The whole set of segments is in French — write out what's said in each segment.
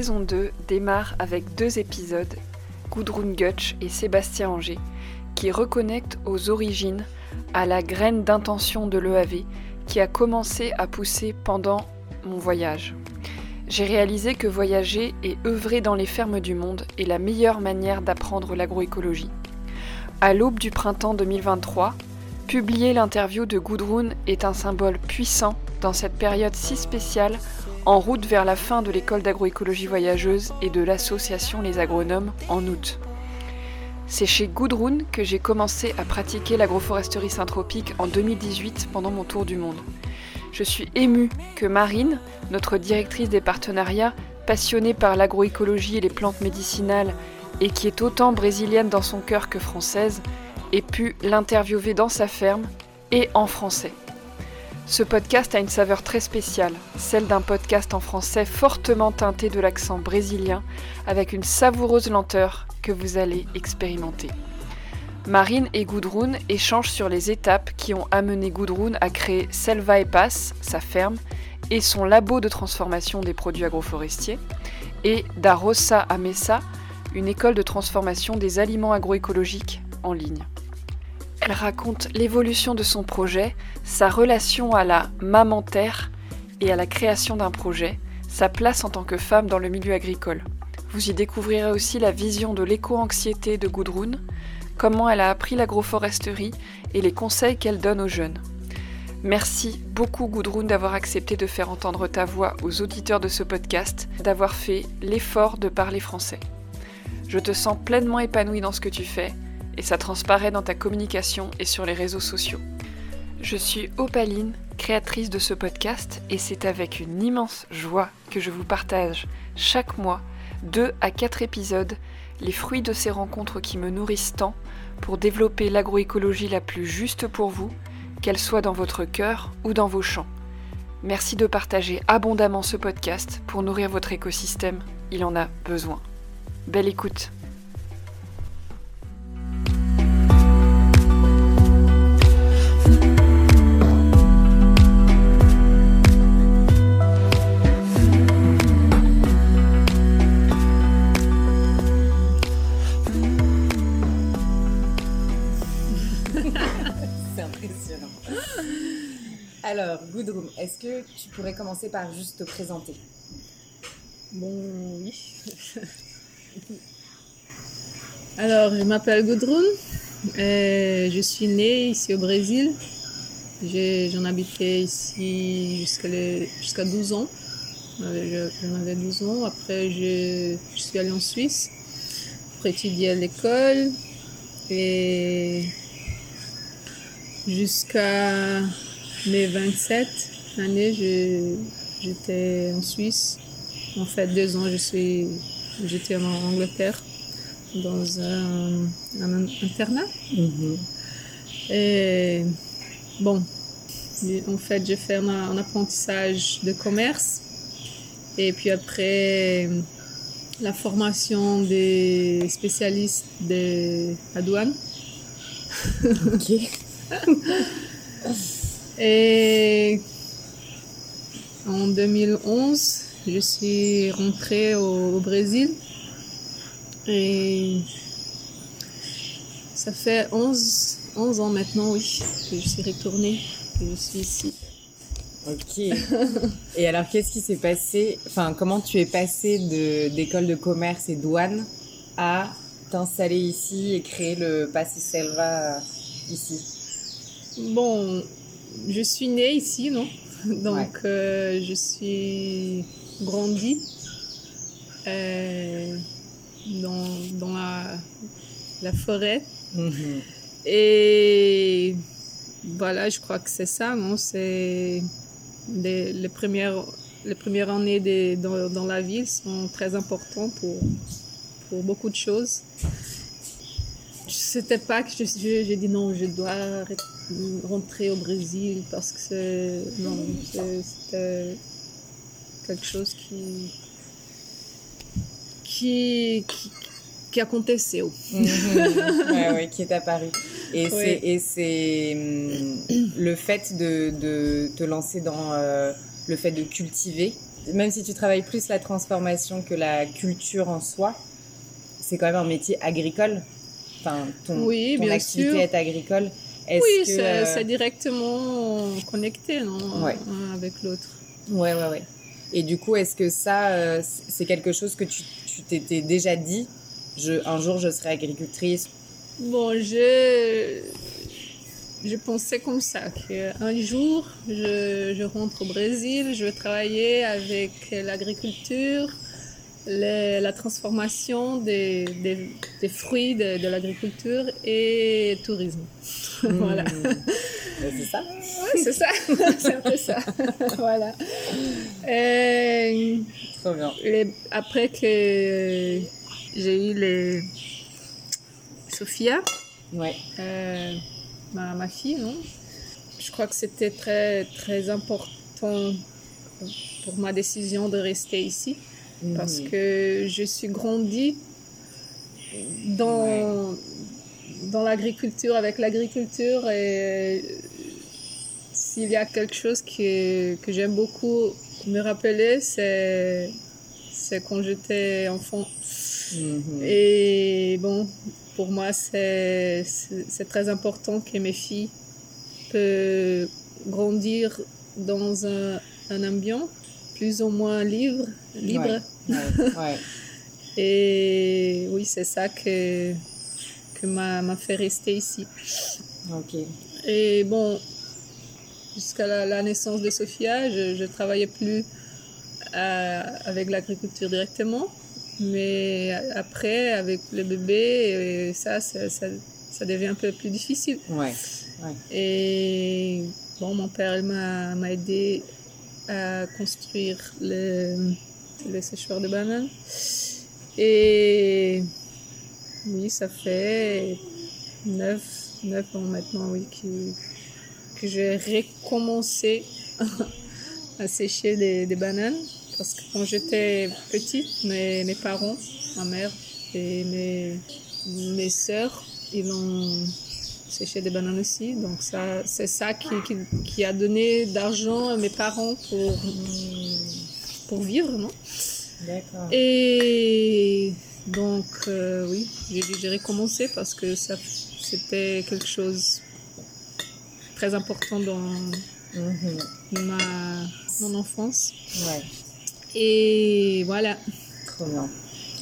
Saison 2 démarre avec deux épisodes, Gudrun Gutsch et Sébastien Anger, qui reconnectent aux origines, à la graine d'intention de l'EAV qui a commencé à pousser pendant mon voyage. J'ai réalisé que voyager et œuvrer dans les fermes du monde est la meilleure manière d'apprendre l'agroécologie. À l'aube du printemps 2023, publier l'interview de Gudrun est un symbole puissant dans cette période si spéciale en route vers la fin de l'école d'agroécologie voyageuse et de l'association Les Agronomes en août. C'est chez Gudrun que j'ai commencé à pratiquer l'agroforesterie syntropique en 2018 pendant mon tour du monde. Je suis émue que Marine, notre directrice des partenariats, passionnée par l'agroécologie et les plantes médicinales et qui est autant brésilienne dans son cœur que française, ait pu l'interviewer dans sa ferme et en français. Ce podcast a une saveur très spéciale, celle d'un podcast en français fortement teinté de l'accent brésilien, avec une savoureuse lenteur que vous allez expérimenter. Marine et Gudrun échangent sur les étapes qui ont amené Gudrun à créer Selva et sa ferme, et son labo de transformation des produits agroforestiers, et Darossa Amessa, une école de transformation des aliments agroécologiques en ligne. Elle raconte l'évolution de son projet, sa relation à la maman terre et à la création d'un projet, sa place en tant que femme dans le milieu agricole. Vous y découvrirez aussi la vision de l'éco-anxiété de Gudrun, comment elle a appris l'agroforesterie et les conseils qu'elle donne aux jeunes. Merci beaucoup Gudrun d'avoir accepté de faire entendre ta voix aux auditeurs de ce podcast, d'avoir fait l'effort de parler français. Je te sens pleinement épanouie dans ce que tu fais et ça transparaît dans ta communication et sur les réseaux sociaux. Je suis Opaline, créatrice de ce podcast, et c'est avec une immense joie que je vous partage chaque mois deux à quatre épisodes, les fruits de ces rencontres qui me nourrissent tant pour développer l'agroécologie la plus juste pour vous, qu'elle soit dans votre cœur ou dans vos champs. Merci de partager abondamment ce podcast pour nourrir votre écosystème, il en a besoin. Belle écoute Alors, Gudrun, est-ce que tu pourrais commencer par juste te présenter? Bon, oui. Alors, je m'appelle Gudrun. je suis née ici au Brésil. J'en habitais ici jusqu'à 12 ans. J'en avais 12 ans. Après, je, je suis allée en Suisse pour étudier à l'école. Et jusqu'à mes 27 années, j'étais en Suisse. En fait, deux ans, je suis, j'étais en Angleterre dans un, internat. Mm-hmm. Et bon, en fait, j'ai fait un, apprentissage de commerce. Et puis après, la formation des spécialistes de la douane. Ok. Et en 2011, je suis rentrée au, Brésil. Et ça fait 11, 11 ans maintenant, oui, que je suis retournée, que je suis ici. Ok. et alors, qu'est-ce qui s'est passé? Enfin, comment tu es passé d'école de, commerce et douane à t'installer ici et créer le Passi Selva ici? Bon, je suis née ici, non Donc, euh, je suis grandie euh, dans, dans la, la forêt. Mhm. Et voilà, je crois que c'est ça, non? C'est les, premières, les premières années de, dans, dans, la ville sont très importantes pour, pour beaucoup de choses. C'était pas que j'ai dit non, je dois rentrer au Brésil parce que non, c'était quelque chose qui, qui, que aconteceu. Mhm. ouais, ouais, qui est apparu. Et c'est et c'est hum, le fait de, de te lancer dans euh, le fait de cultiver, même si tu travailles plus la transformation que la culture en soi, c'est quand même un métier agricole. Enfin, ton, Oui, ton bien activité sûr. est agricole. Est-ce Oui, que, c'est euh, c'est directement connecté, non Ouais. Avec l'autre. Ouais, ouais, ouais. Et du coup, est-ce que ça, euh, c'est quelque chose que tu tu t'étais déjà dit je, Un jour, je serai agricultrice? Bon, je, je pensais comme ça, qu'un jour, je, je rentre au Brésil, je vais travailler avec l'agriculture, les- la transformation des, des, des fruits de, de l'agriculture et tourisme. voilà. Hmm. Ben, c'est ça. Ouais, c'est ça, c'est un peu ça. voilà. Et, Trop bien. les- après que j'ai eu les Sophia, Ouais. euh, ma, ma fille, non? Je crois que c'était très, très important pour ma décision de rester ici parce que je suis grandie dans, dans l'agriculture, avec l'agriculture et s'il y a quelque chose que, que j'aime beaucoup me rappeler, c'est, c'est quand j'étais enfant. Mhm. Et bon, pour moi, c'est très important que mes filles peuvent grandir dans un, un ambiance plus ou moins libre. libre. Ouais, ouais. Et oui, c'est ça que, que m'a fait rester ici. Ok. Et bon, jusqu'à la, la naissance de Sophia, je ne travaillais plus euh, avec l'agriculture directement. Mais après, avec le bébé, et ça, ça, ça, ça devient un peu plus difficile. Ouais. Et bon, mon père m'a aidé à construire le, le de bananes. Et oui, ça fait neuf, neuf ans maintenant, oui, que, que j'ai recommencé à sécher des, des bananes. Parce que quand j'étais petite, mes, mes parents, ma mère et mes, mes ils ont séché des bananes aussi. Donc ça, c'est ça qui, qui, qui a donné d'argent à mes parents pour, pour vivre, non? D'accord. Et donc, euh, oui, j'ai j'ai recommencé parce que ça, c'était quelque chose de très important dans Mhm. ma, mon enfance. Ouais. Et voilà. Trop bien.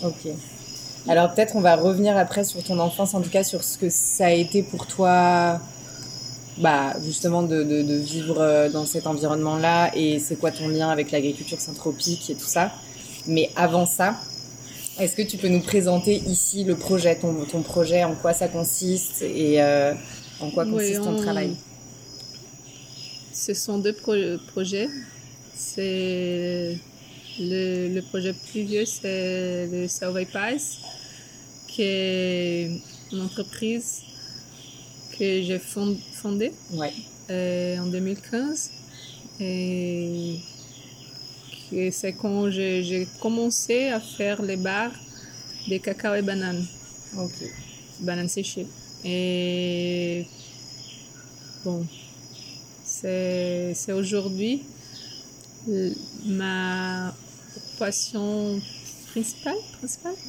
Ok. Alors peut-être on va revenir après sur ton enfance, en tout cas sur ce que ça a été pour toi, bah justement de, de, de vivre euh, dans cet environnement-là et c'est quoi ton lien avec l'agriculture synthropique et tout ça. Mais avant ça, est-ce que tu peux nous présenter ici le projet, ton, ton projet, en quoi ça consiste et euh, en quoi Oui, consiste ton on- travail? Ce sont deux pro- projets. C'est le, le projet plus vieux, c'est le Survey Pies, une entreprise que j'ai fond- fondée Ouais. euh, en 2015. Et c'est quand j'ai commencé à faire les bars des cacao et bananes Ok. bananes séchées. Et bon, c'est aujourd'hui ma passion principale.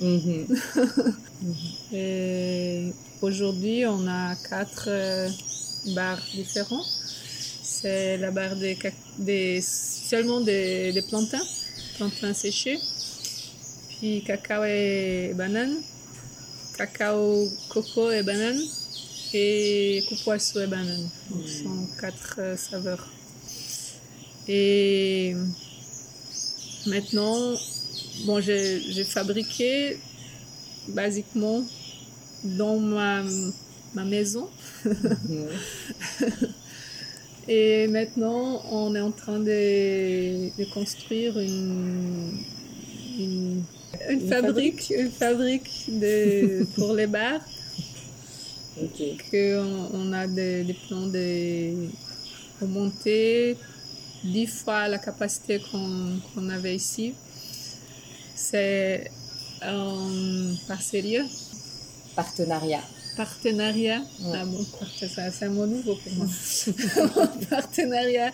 Mhm. Et aujourd'hui, on a quatre euh, bars différents. C'est la barre des, des seulement des, des plantains, plantains séchés, puis cacao et banane, cacao, coco et banane, et coupoisseau et banane. Donc, ce sont quatre euh, saveurs. Et maintenant, bon, j'ai fabriqué basiquement dans ma, ma maison. Mhm. Et maintenant, on est en train de, de construire une, une, une Une fabrique, une fabrique de, pour les bars. Que on, on a des, des plans de remonter dix fois la capacité qu'on qu'on avait ici. C'est en parceria. Partenariat. Partenariat? Ouais. Ah bon, c'est un mot nouveau pour moi. Partenariat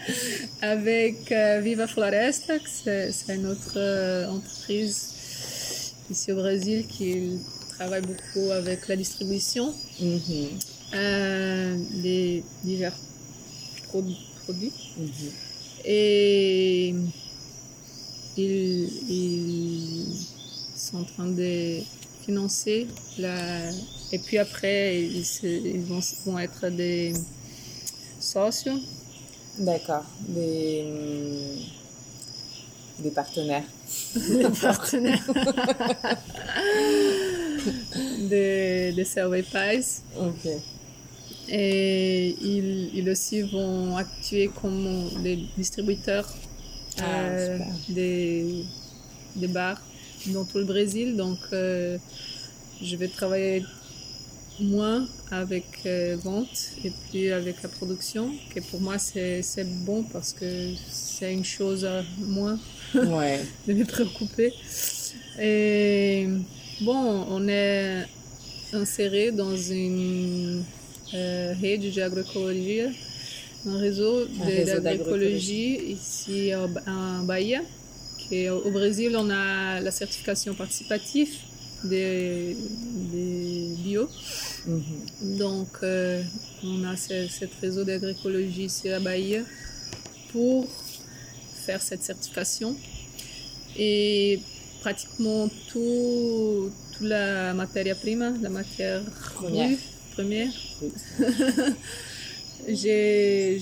avec euh, Viva Floresta, c'est autre euh, entreprise ici au Brésil qui travaille beaucoup avec la distribution Mhm, euh, des divers pro- produits. mhm. Et ils, ils sont en train de financer la... Et puis après, ils, se- ils vont, vont être des socios. D'accord. Des, hum, des partenaires. des partenaires de, de Survey Pies. Ok. Et ils, ils aussi vont actuer comme des distributeurs Ah, euh, des, des bars dans tout le Brésil. Donc, euh, je vais travailler moins avec euh, vente et puis avec la production, que pour moi c'est c'est bon parce que c'est une chose à moins Ouais. de me préoccuper. Et bon, on est inséré dans une euh, rede de agroecologia, un réseau d'agroécologie ici en, Bahia. Au Brésil, on a la certification participative des, des bio. Mhm. Donc, euh, on a ce, cet réseau d'agroécologie ici à Bahia pour faire cette certification. Et pratiquement tout, toute la matière prima, la matière Première. j'ai-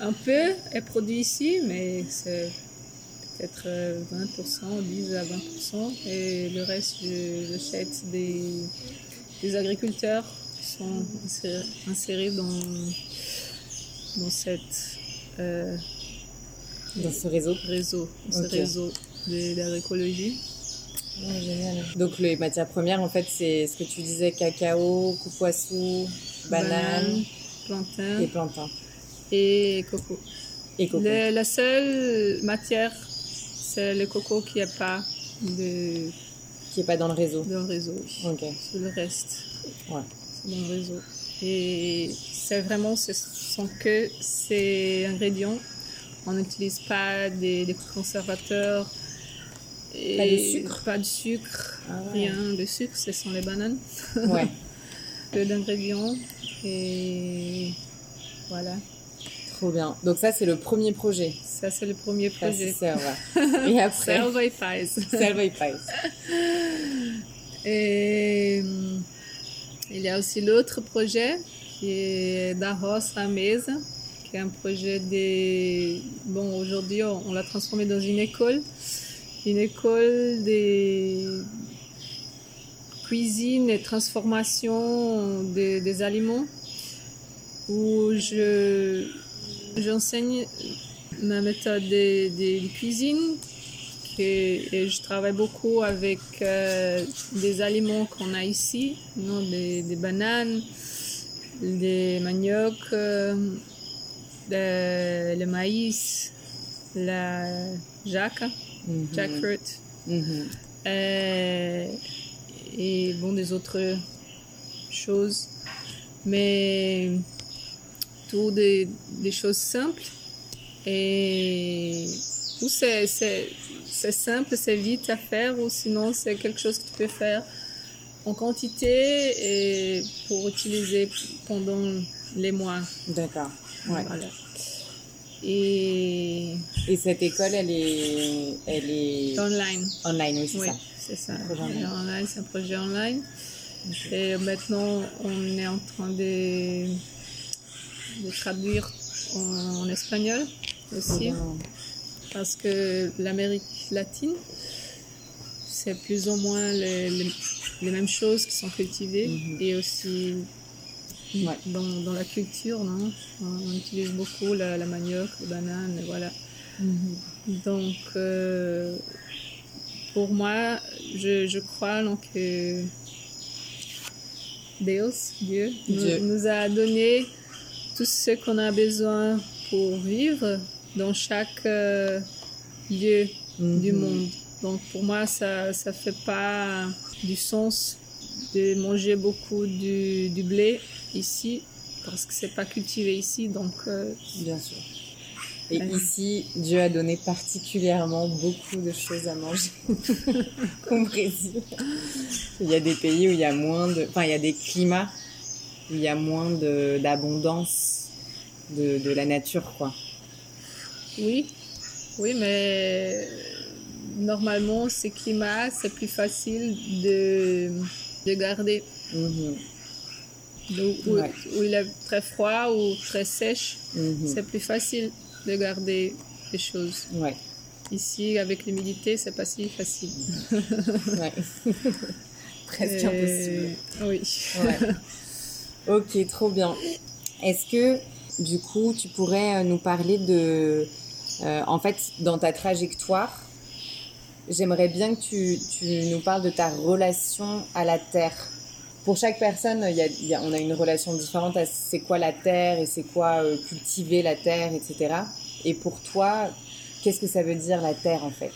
un peu est produit ici, mais c'est peut-être euh, 20%, 10 à 20%. Et le reste, je- j'achète des, des agriculteurs qui sont insé- insérés dans, dans cette euh, Dans ce réseau. réseau, ce réseau de- génial. Donc les matières premières, en fait, c'est ce que tu disais, cacao, coupoissou, banane plantain et plantain. et coco. Et coco. Le- la seule matière, c'est le coco qui n'est pas de, Qui est pas dans le réseau. dans le réseau. Ok. C'est le reste. Ouais. C'est dans le réseau. Et c'est vraiment, ce sont que ces ingrédients. On n'utilise pas des, des conservateurs. Et Pas de sucre Pas de sucre. Ah ouais. Rien de sucre, ce sont les bananes. Ouais. Peu d'ingrédients. Et voilà. Trop bien. Donc ça, c'est le premier projet. Ça, c'est le premier Ça, projet. c'est Selva. Et après, Selva Paz. Selva et Pies. Et hum, il y a aussi l'autre projet qui est Da Roça à Mesa, qui est un projet de... Bon, aujourd'hui, on, on l'a transformé dans une école. Une école de cuisine et transformation des- des aliments où je j'enseigne ma méthode de, de- de cuisine que- et je travaille beaucoup avec euh, des aliments qu'on a ici, non, des, des bananes, des maniocs, euh, de- le maïs, la jaca, Mhm. jackfruit, Mhm. euh, et bon des autres choses, mais tout des, des choses simples et ou c'est simple, c'est vite à faire ou sinon c'est quelque chose que tu peux faire en quantité et pour utiliser pendant les mois. D'accord. Ouais. Voilà. Et Et cette école, elle est, elle est online. online, oui, c'est Oui, ça. c'est ça. projet online. C'est un projet online. Et maintenant, on est en train de, de traduire en, en espagnol aussi, bien. parce que l'Amérique latine, c'est plus ou moins les, les- les mêmes choses qui sont cultivées Mhm. et aussi Ouais. dans, dans la culture, non on, utilise beaucoup la, la manioc, les bananes, voilà. Mhm. Donc, euh, pour moi, je, je crois donc, que Deus, Dieu, nous- Dieu. Nous, a donné tout ce qu'on a besoin pour vivre dans chaque euh, lieu du Mhm. monde. Donc pour moi, ça ça fait pas du sens de manger beaucoup du, du blé ici parce que c'est pas cultivé ici. Donc euh, Bien sûr. Et ici, Dieu a donné particulièrement beaucoup de choses à manger au Brésil. Il y a des pays où il y a moins de, enfin, il y a des climats où il y a moins de- d'abondance de, de la nature, quoi. oui, oui, mais normalement ces climats c'est plus facile de de garder. Mhm, où, où- Ouais. où il est très froid ou très sèche, mhm. c'est plus facile de garder les choses. Ouais, Ici, avec l'humidité, c'est pas si facile. ouais. Presque Euh, impossible. Oui. Ok, trop bien. Est-ce que, du coup, tu pourrais euh, nous parler de... euh, en fait, dans ta trajectoire, j'aimerais bien que tu, tu nous parles de ta relation à la Terre. Pour chaque personne, il y a, il y a- on a une relation différente à c'est quoi la Terre et c'est quoi euh, cultiver la Terre, etc. Et pour toi, qu'est-ce que ça veut dire la Terre, en fait?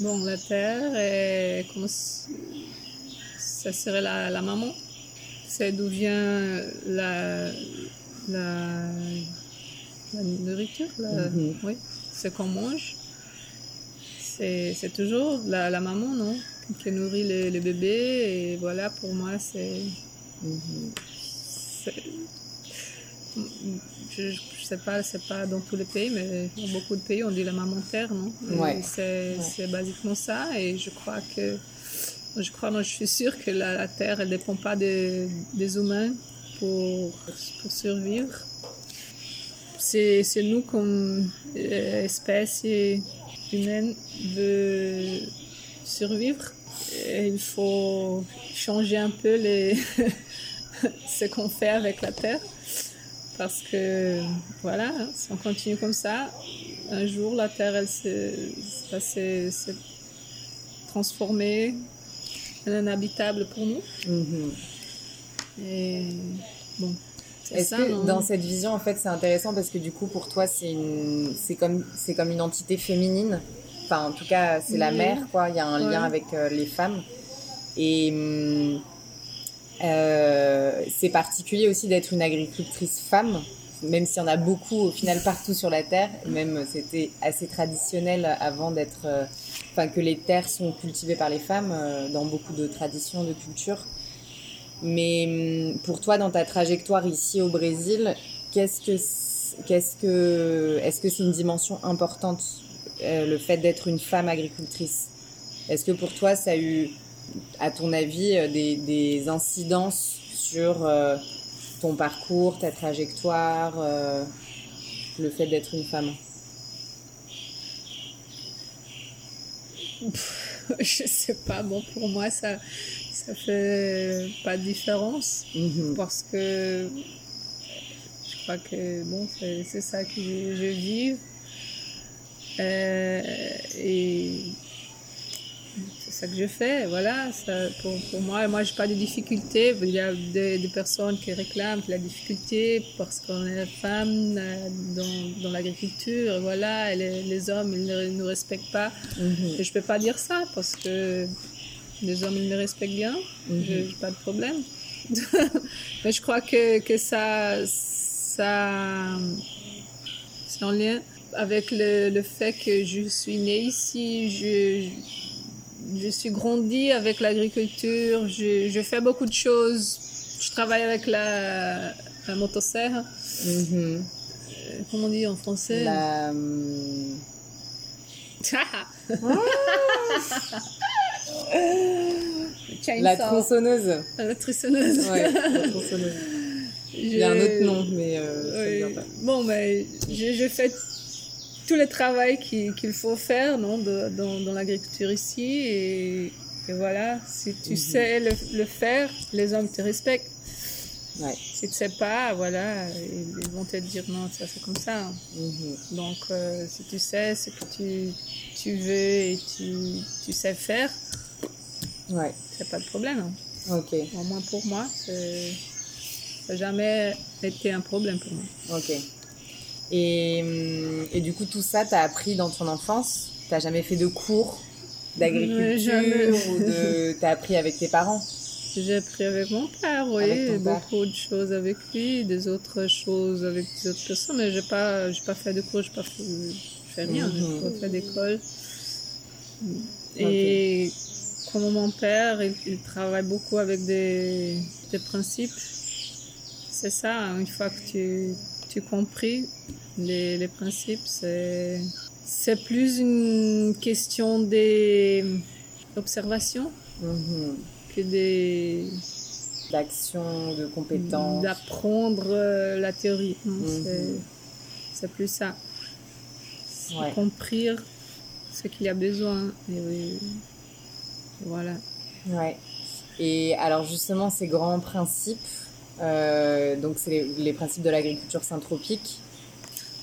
Bon, la terre, est, comment c- ça serait la, la maman. C'est d'où vient la, la, la nourriture. la- Mhm. Oui, ce qu'on mange. C'est toujours la, la maman, non? Qui nourrit le, le bébé. Et voilà, pour moi, c'est. Je, je sais pas, c'est pas dans tous les pays, mais dans beaucoup de pays, on dit la maman terre, non? Ouais. C'est Ouais. c'est basiquement ça, et je crois que, je crois, non, je suis sûre que la, la terre, elle dépend pas des, des humains pour, pour survivre. C'est c'est nous comme euh, espèce humaine veut survivre. Et il faut changer un peu les ce qu'on fait avec la terre. Parce que, voilà, si on continue comme ça, un jour, la terre, elle va se- se transformer en inhabitable pour nous. Mhm. Et bon, Est-ce que dans cette vision, en fait, c'est intéressant parce que du coup, pour toi, c'est une, comme, une entité féminine. Enfin, en tout cas, c'est la mère, quoi. Il y a un Ouais. lien avec euh, les femmes. Et hum, euh, c'est particulier aussi d'être une agricultrice femme, même s'il y en a beaucoup au final partout sur la terre. Même euh, c'était assez traditionnel avant d'être, euh, enfin, que les terres sont cultivées par les femmes dans beaucoup de traditions, de cultures. Mais hum, pour toi, dans ta trajectoire ici au Brésil, qu'est-ce que, qu'est-ce que, est-ce que c'est une dimension importante, euh, le fait d'être une femme agricultrice? Est-ce que pour toi, ça a eu, à ton avis, euh, des, des incidences sur euh, ton parcours, ta trajectoire, le fait d'être une femme? Je sais pas, bon, pour moi, ça, ça fait pas de différence. Mhm. parce que je crois que bon c'est ça que je, je vis Euh, et c'est ça que je fais voilà ça, pour, pour moi moi j'ai pas de difficultés il y a des, des personnes qui réclament la difficulté parce qu'on est femme euh, dans, dans l'agriculture voilà et les, les hommes ils ne nous respectent pas Mhm. et je peux pas dire ça parce que les hommes ils me respectent bien Mhm. j'ai j'ai pas de problème. Mais je crois que, que ça, ça, c'est en lien avec le, le fait que je suis née ici, je, je suis grandie avec l'agriculture, je, je fais beaucoup de choses. Je travaille avec la, la motosserre. Mhm. Euh, Comment on dit en français? La, hum, Chainsaw. la tronçonneuse. La tronçonneuse. Ouais, la tronçonneuse. Il y a un autre nom, mais euh, Oui. pas. Bon, mais je, je fais tout le travail qui- qu'il faut faire non, de- dans, dans l'agriculture ici. Et, et voilà, si tu Mhm. sais le, le faire, les hommes te respectent. Ouais. Si tu sais pas, voilà, ils, ils vont te dire non, ça c'est comme ça. Mhm. Donc, euh, si tu sais ce que tu, tu veux et tu, tu sais faire, Ouais, c'est pas de problème. hein. ok, Au moins pour moi, c'est- ça n'a jamais été un problème pour moi. ok. Et, hum, et du coup, tout ça, t'as appris dans ton enfance? T'as jamais fait de cours d'agriculture ou de t'as appris avec tes parents? J'ai appris avec mon père, oui, père. beaucoup de choses avec lui, des autres choses avec des autres personnes, mais j'ai pas, j'ai pas fait de cours, j'ai pas fait, rien, Mhm. j'ai pas fait d'école. Et comme mon père, il, il travaille beaucoup avec des, des principes. C'est ça, hein, une fois que tu, tu compris les, les principes, c'est, c'est plus une question des observations Mhm. que des, D'action, de compétences. d'apprendre euh, la théorie. Mhm. c'est, c'est plus ça. Ouais. comprendre ce qu'il y a besoin. Et oui, voilà. Ouais. Et alors justement, ces grands principes, euh, donc c'est les, les principes de l'agriculture synthropique,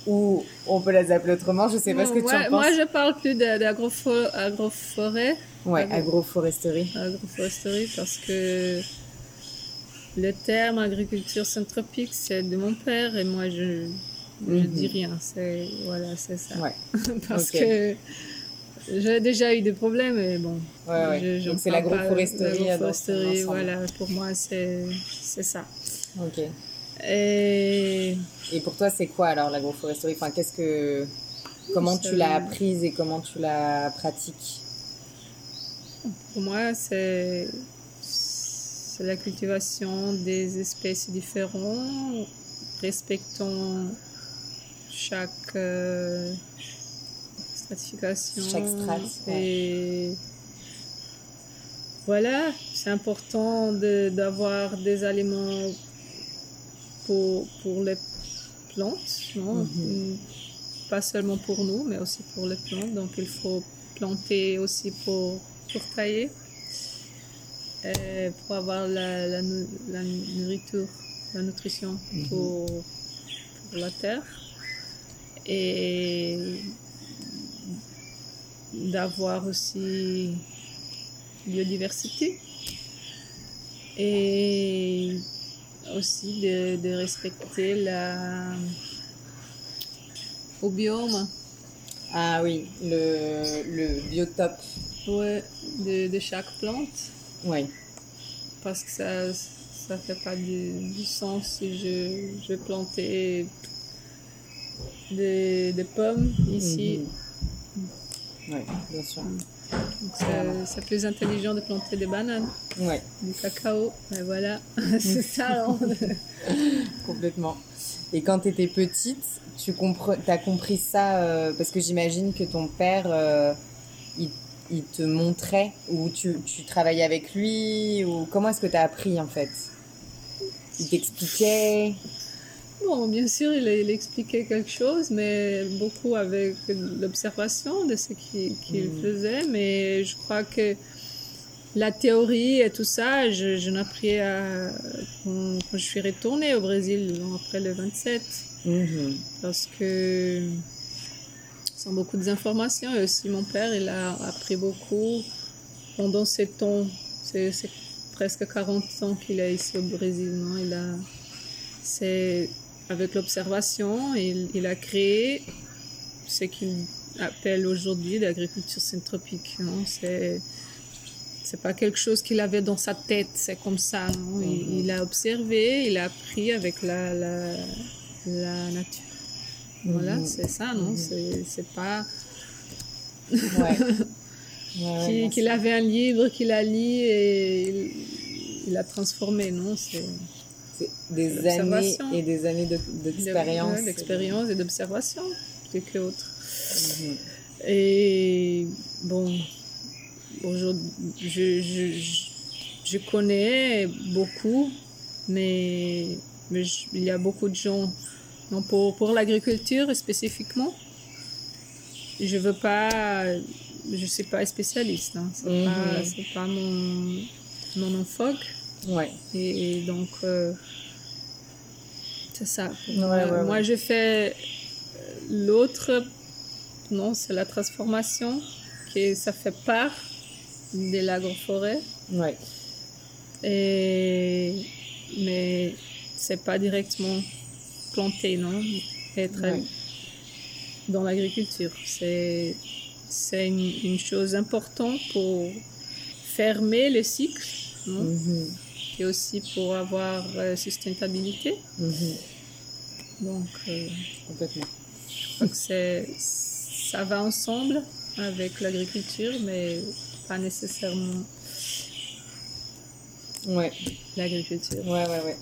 ou on peut les appeler autrement, je sais pas ce que tu en penses. Moi, je parle plus de- d'agropho- agroforêt, Ouais, agro- agroforesterie. agroforesterie, parce que le terme agriculture synthropique, c'est de mon père, et moi, je je Mhm. dis rien. C'est voilà, c'est ça. Ouais, parce que j'ai déjà eu des problèmes, et bon. ouais, ouais. je- j'en donc c'est l'agroforesterie. L'agroforesterie, voilà, pour moi, c'est ça. Ok. Et Et pour toi, c'est quoi alors l'agroforesterie Enfin, qu'est-ce que, comment tu l'as apprise et comment tu la pratiques? Pour moi, c'est c'est la cultivation des espèces différentes, respectant chaque euh, stratification. Chaque Et voilà, c'est important de- d'avoir des aliments pour, pour les plantes, non? Mhm. pas seulement pour nous, mais aussi pour les plantes. Donc il faut planter aussi pour, pour tailler, et pour avoir la, la, nourriture, la nutrition Mhm. pour, pour la terre. Et d'avoir aussi biodiversité. Et aussi de, de respecter la, au biome Ah oui, le, le biotope. ouais, de, de chaque plante Oui. parce que ça ça fait pas du, du sens si je, je plantais des, des pommes ici. Oui, bien sûr. Donc c'est- c'est plus intelligent de planter des bananes, Ouais, du cacao. Et voilà, c'est ça. alors. complètement. Et quand tu étais petite, tu as compris ça euh, parce que j'imagine que ton père, euh, il, il te montrait ou tu, tu travaillais avec lui ou comment est-ce que tu as appris en fait? Il t'expliquait? Bon, bien sûr, il, il expliquait quelque chose, mais beaucoup avec l'observation de ce qu'il Mhm. faisait. Mais je crois que la théorie et tout ça, je, je appris à, quand, quand je suis retournée au Brésil après le 27, Mhm. parce que sans beaucoup d'informations. Et aussi, mon père, il a appris beaucoup pendant ces temps. C'est c'est presque 40 ans qu'il est ici au Brésil. Non? Il a, c'est avec l'observation, il, il a créé ce qu'il appelle aujourd'hui l'agriculture syntropique. Non? C'est, c'est pas quelque chose qu'il avait dans sa tête, c'est comme ça. Non? Il, Mhm. il a observé, il a appris avec la, la, la nature. Voilà, Mhm. c'est ça, non? Mhm. C'est, c'est pas Ouais. Qu'il, avait un livre qu'il a lu et il, il a transformé, non? C'est C'est des années et des années de- d'expérience. D'expérience et d'observation, plus que autre. Mhm. Et bon, aujourd'hui, je, je, je, je connais beaucoup, mais, mais il y a beaucoup de gens. Non, pour, pour l'agriculture spécifiquement, je veux pas, je suis pas spécialiste. Hein, c'est pas, c'est pas mon, mon enfoque. Ouais. Et, et donc, euh, c'est ça. Ouais, moi, je fais euh, l'autre, non, c'est la transformation, qui ça fait part de l'agroforêt. Ouais. Et, mais c'est pas directement planté, non? Être Ouais. dans l'agriculture. C'est, c'est une, une chose importante pour fermer le cycle non Mhm. Et aussi pour avoir euh, sustainabilité. Mhm. Donc, euh, Complètement. je crois que ça va ensemble avec l'agriculture, mais pas nécessairement Ouais. l'agriculture. Ouais, ouais, ouais.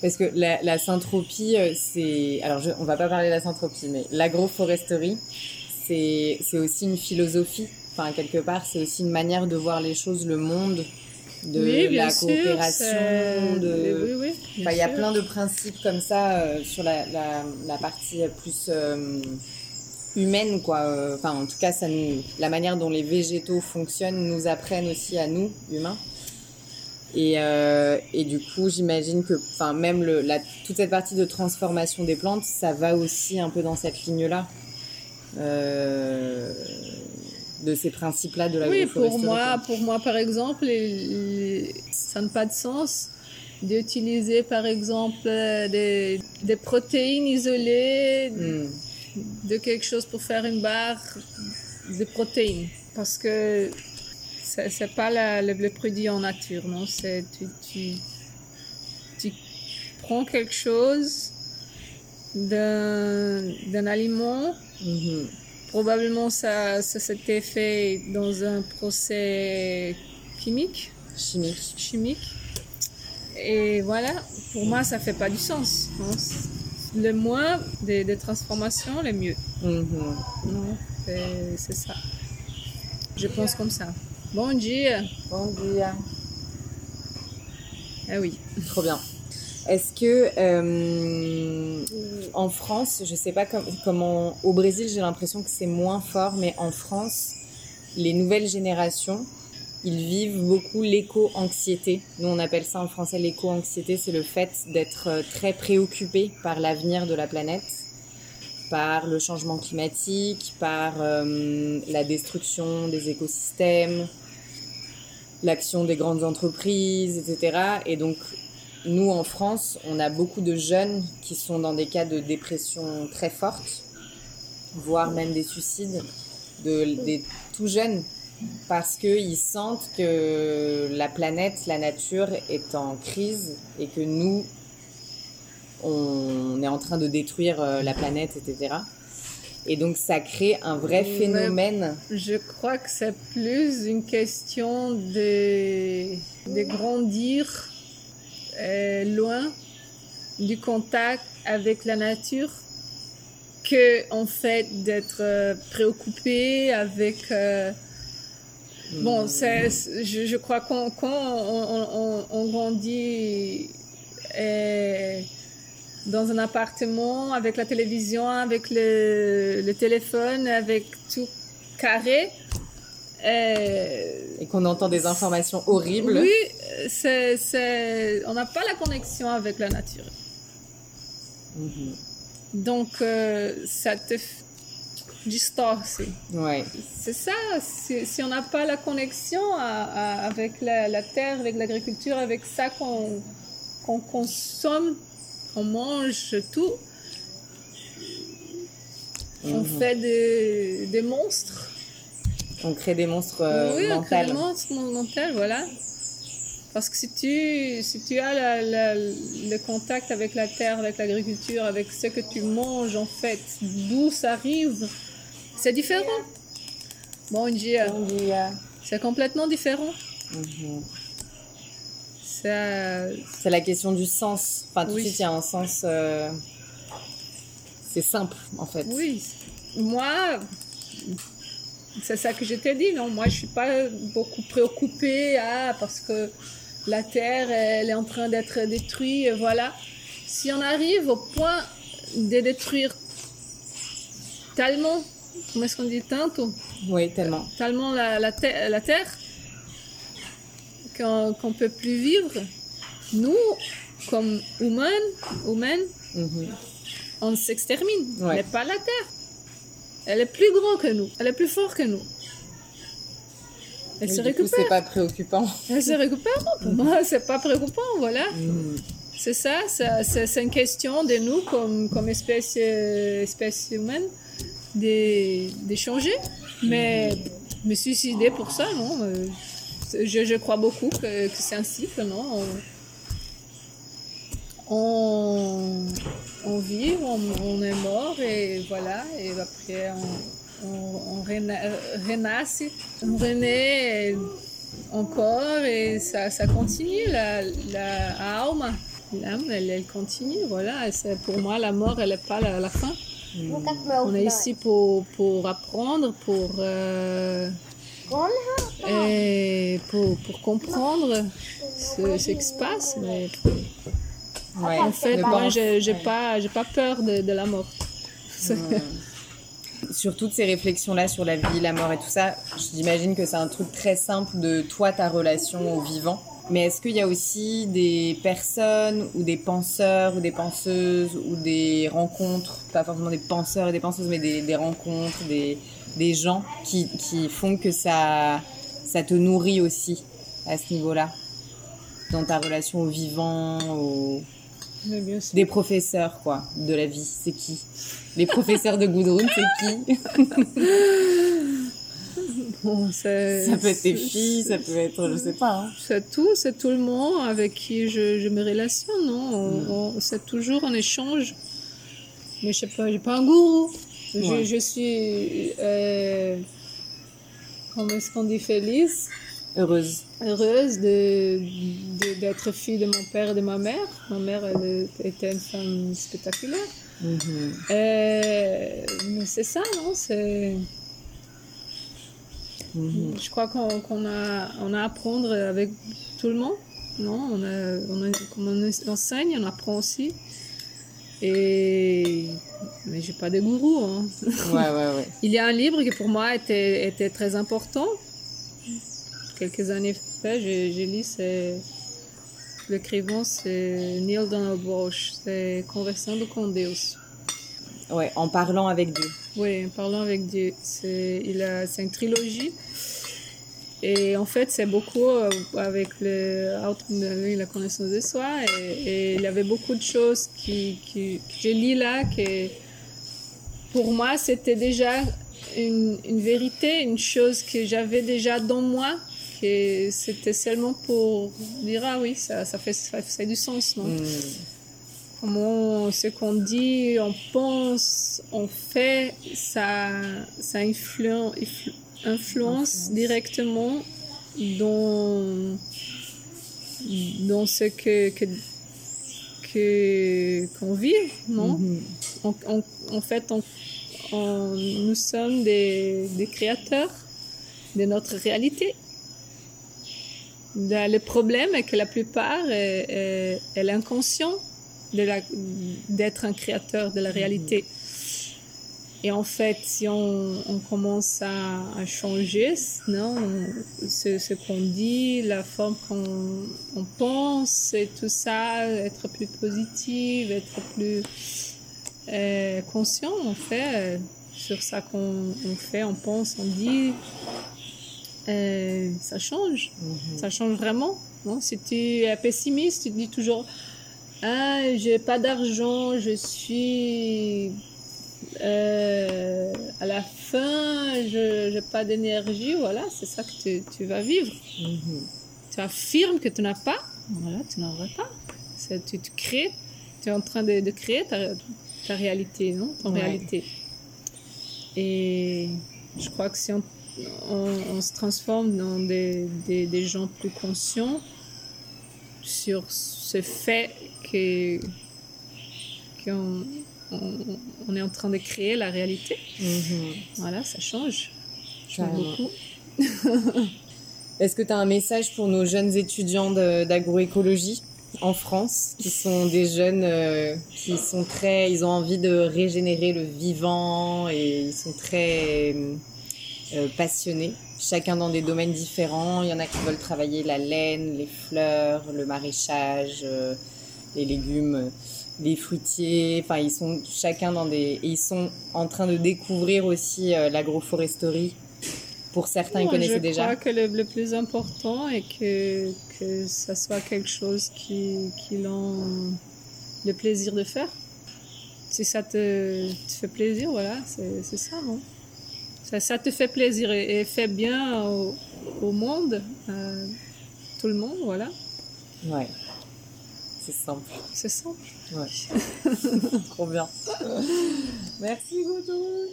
Parce que la, la syntropie, euh, c'est. Alors, je, on va pas parler de la syntropie, mais l'agroforesterie, c'est aussi une philosophie. Enfin, quelque part, c'est aussi une manière de voir les choses, le monde, de oui, la coopération. De... Oui, oui. bien Enfin, il y a sûr. plein de principes comme ça euh, sur la, la, la partie plus euh, humaine, quoi. Euh, Enfin, en tout cas, ça nous, la manière dont les végétaux fonctionnent nous apprennent aussi à nous, humains. Et, euh, et du coup, j'imagine que, enfin, même le, la, toute cette partie de transformation des plantes, ça va aussi un peu dans cette ligne-là. Euh, de ces principes-là de la Oui, pour moi, pour moi, par exemple, il- ça n'a pas de sens d'utiliser, par exemple, euh, des, des protéines isolées Hmm. de quelque chose pour faire une barre de protéines. Parce que c'est pas la- le, le produit en nature, non? C'est tu, tu, tu prends quelque chose d'un d'un aliment Mhm. Probablement ça, ça s'était fait dans un procès chimique, Chimique. chimique. Et voilà, pour moi, ça fait pas du sens. non. Le moins de, de transformations, le mieux. Non, c'est c'est ça. Je pense comme ça. Bon dia. Bon dia. Ah oui. Trop bien. Est-ce que euh, en France, je sais pas com- comment, au Brésil, j'ai l'impression que c'est moins fort, mais en France, les nouvelles générations, ils vivent beaucoup l'éco-anxiété. Nous, on appelle ça en français l'éco-anxiété, c'est le fait d'être euh, très préoccupé par l'avenir de la planète, par le changement climatique, par euh, la destruction des écosystèmes, l'action des grandes entreprises, etc. Et donc, nous, en France, on a beaucoup de jeunes qui sont dans des cas de dépression très forte, voire même des suicides, de, des tout jeunes, parce qu'ils sentent que la planète, la nature est en crise et que nous, on est en train de détruire euh, la planète, etc. Et donc, ça crée un vrai phénomène. Je crois que c'est plus une question de, de grandir euh, loin du contact avec la nature que en fait d'être euh, préoccupé avec euh, bon c'est c'est- je, je crois qu'on quand on, on- on- on grandit euh, dans un appartement avec la télévision avec le, le téléphone avec tout carré euh, Et qu'on entend des informations horribles. oui, c'est, c'est, on n'a pas la connexion avec la nature. Mhm. Donc, euh, ça te distorse. Ouais. C'est ça, si, si on n'a pas la connexion à- à- avec la, la terre, avec l'agriculture, avec ça qu'on, qu'on consomme, on mange tout, on Mhm. fait des, des monstres. On crée des monstres euh, oui, on crée mentaux. des monstres mentaux, voilà. Parce que si tu, si tu as la- la- le contact avec la terre, avec l'agriculture, avec ce que tu manges en fait, d'où ça arrive, c'est différent. Bon dia, Bon dia. c'est complètement différent. Mhm. Ça, C'est la question du sens. Enfin, tout de Oui. suite, il y a un sens. euh, C'est simple, en fait. oui, moi, c'est ça que je t'ai dit, non? Moi, je suis pas beaucoup préoccupée ah, parce que la terre, elle est en train d'être détruite, voilà. Si on arrive au point de détruire tellement, comment est-ce qu'on dit tantôt? Oui, tellement. tellement la, la, ter- la terre qu'on qu'on peut plus vivre. Nous, comme humains, humains, Mhm. on s'extermine, Ouais. mais pas la terre. Elle est plus grande que nous, elle est plus forte que nous. Elle se récupère. c'est pas préoccupant. Elle se récupère. Pour moi, c'est pas préoccupant, voilà. Mhm. C'est ça, ça- c'est une question de nous comme, comme espèce, euh, espèce humaine de, de changer. Mais me suicider pour ça, non? euh, Je, je crois beaucoup que, que c'est un cycle, non? On, on, on vit, on, on est mort et voilà. Et après, on, on, on rena- euh, on renaît encore et ça, ça continue. La, la alma, l'âme, elle, elle continue. Voilà. Et pour moi, la mort, elle n'est pas la, la fin. On est ici pour, pour apprendre, pour, euh, et pour, pour comprendre ce, ce qui se passe. Mais Ouais. en fait, moi, pense- j'ai ouais. pas, peur de, de la mort. Sur toutes ces réflexions-là sur la vie, la mort et tout ça, j'imagine que c'est un truc très simple de toi, ta relation au vivant. Mais est-ce qu'il y a aussi des personnes ou des penseurs ou des penseuses ou des rencontres, pas forcément des penseurs et des penseuses, mais des, des rencontres, des, des gens qui, qui font que ça, ça te nourrit aussi à ce niveau-là Dans ta relation au vivant, au... Des professeurs, quoi, de la vie, c'est qui? Les professeurs de Gudrun, c'est qui? Bon, Ça peut être tes filles, ça peut être, je sais pas. hein. C'est tout, c'est tout le monde avec qui je, je me relationne, non On- on- C'est toujours un échange. Mais je sais pas, j'ai pas un gourou. Je, Ouais. je suis, euh, comment est-ce qu'on dit, feliz, Heureuse. Heureuse de de- d'être fille de mon père et de ma mère. Ma mère elle était une femme spectaculaire. Mhm. Euh, mais c'est ça, non? C'est Mhm. Je crois qu'on qu'on a, on a à apprendre avec tout le monde. Non, on a, on a, comme on enseigne, on apprend aussi. Et mais j'ai pas de gourou. Hein. Ouais, ouais, ouais. Il y a un livre qui pour moi était, était très important. Quelques années j'ai lu, c'est l'écrivain, c'est Neil Donald Walsh, c'est Conversando com Deus. Ouais, en parlant avec Dieu. Oui, en parlant avec Dieu. C'est il a- c'est une trilogie. Et en fait, c'est beaucoup euh, avec le, la connaissance de soi. Et, et il y avait beaucoup de choses qui, qui, que j'ai lu là que pour moi, c'était déjà une, une vérité, une chose que j'avais déjà dans moi. C'était seulement pour dire, ah oui, ça, ça, fait, ça fait du sens, non? Mhm. Comment ce qu'on dit, on pense, on fait, ça, ça influen- influ- influence Influence. directement dans, dans ce que, que, qu'on vit, non? On- on- en fait, on, on- nous sommes des, des créateurs de notre réalité. Le problème est que la plupart est, est- est l'inconscient d'être un créateur de la réalité. Et en fait, si on, on commence à, à changer, non, ce, ce qu'on dit, la forme qu'on on pense, et tout ça, être plus positive, être plus euh, conscient, en fait, sur ça qu'on on fait, on pense, on dit, euh, ça change. Mhm. Ça change vraiment. Non? Si tu es pessimiste, tu te dis toujours Ah, j'ai pas d'argent, je suis euh, à la fin, je n'ai pas d'énergie. Voilà, c'est ça que tu, tu vas vivre. Mhm. Tu affirmes que tu n'as pas, voilà, tu n'en auras pas. Tu crées, tu es en train de, de créer ta, ta réalité, non? Ton Ouais. réalité. Et je crois que si on, on, on se transforme dans des, des, des gens plus conscients sur ce fait que qu'on on, on est en train de créer la réalité, Mhm. voilà, ça change. Ça change beaucoup. Est-ce que tu as un message pour nos jeunes étudiants d'agroécologie en France, qui sont des jeunes euh, qui sont très, ils ont envie de régénérer le vivant et ils sont très euh, passionnés, chacun dans des domaines différents. Il y en a qui veulent travailler la laine, les fleurs, le maraîchage, euh, les légumes, euh, les fruitiers. Enfin, ils sont chacun dans des, et ils sont en train de découvrir aussi euh, l'agroforesterie. Pour certains, ils connaissaient je déjà. crois que le, le plus important est que, que ça soit quelque chose qui, qui ont le plaisir de faire. Si ça te, te fait plaisir, voilà, c'est c'est ça, non ça, ça, te fait plaisir et, et fait bien au, au monde, euh, tout le monde, voilà. Ouais. C'est simple. C'est simple. Ouais. Trop bien. Merci Gudrun.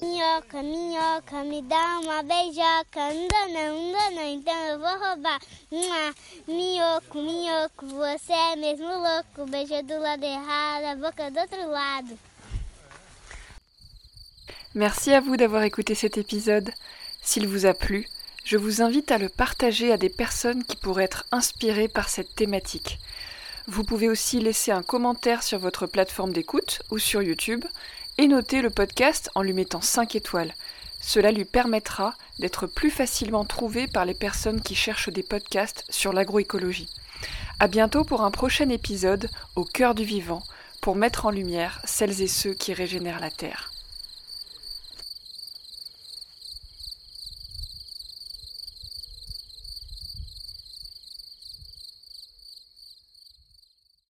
Minhoca, minhoca, me dá uma beijoca. Não, não, não, não, então eu vou roubar. Uma, minhoco, minhoco, você é mesmo louco. Beijo do lado errado, a boca do outro lado. Merci à vous d'avoir écouté cet épisode. S'il vous a plu, je vous invite à le partager à des personnes qui pourraient être inspirées par cette thématique. Vous pouvez aussi laisser un commentaire sur votre plateforme d'écoute ou sur YouTube et noter le podcast en lui mettant 5 étoiles. Cela lui permettra d'être plus facilement trouvé par les personnes qui cherchent des podcasts sur l'agroécologie. À bientôt pour un prochain épisode au cœur du vivant pour mettre en lumière celles et ceux qui régénèrent la terre.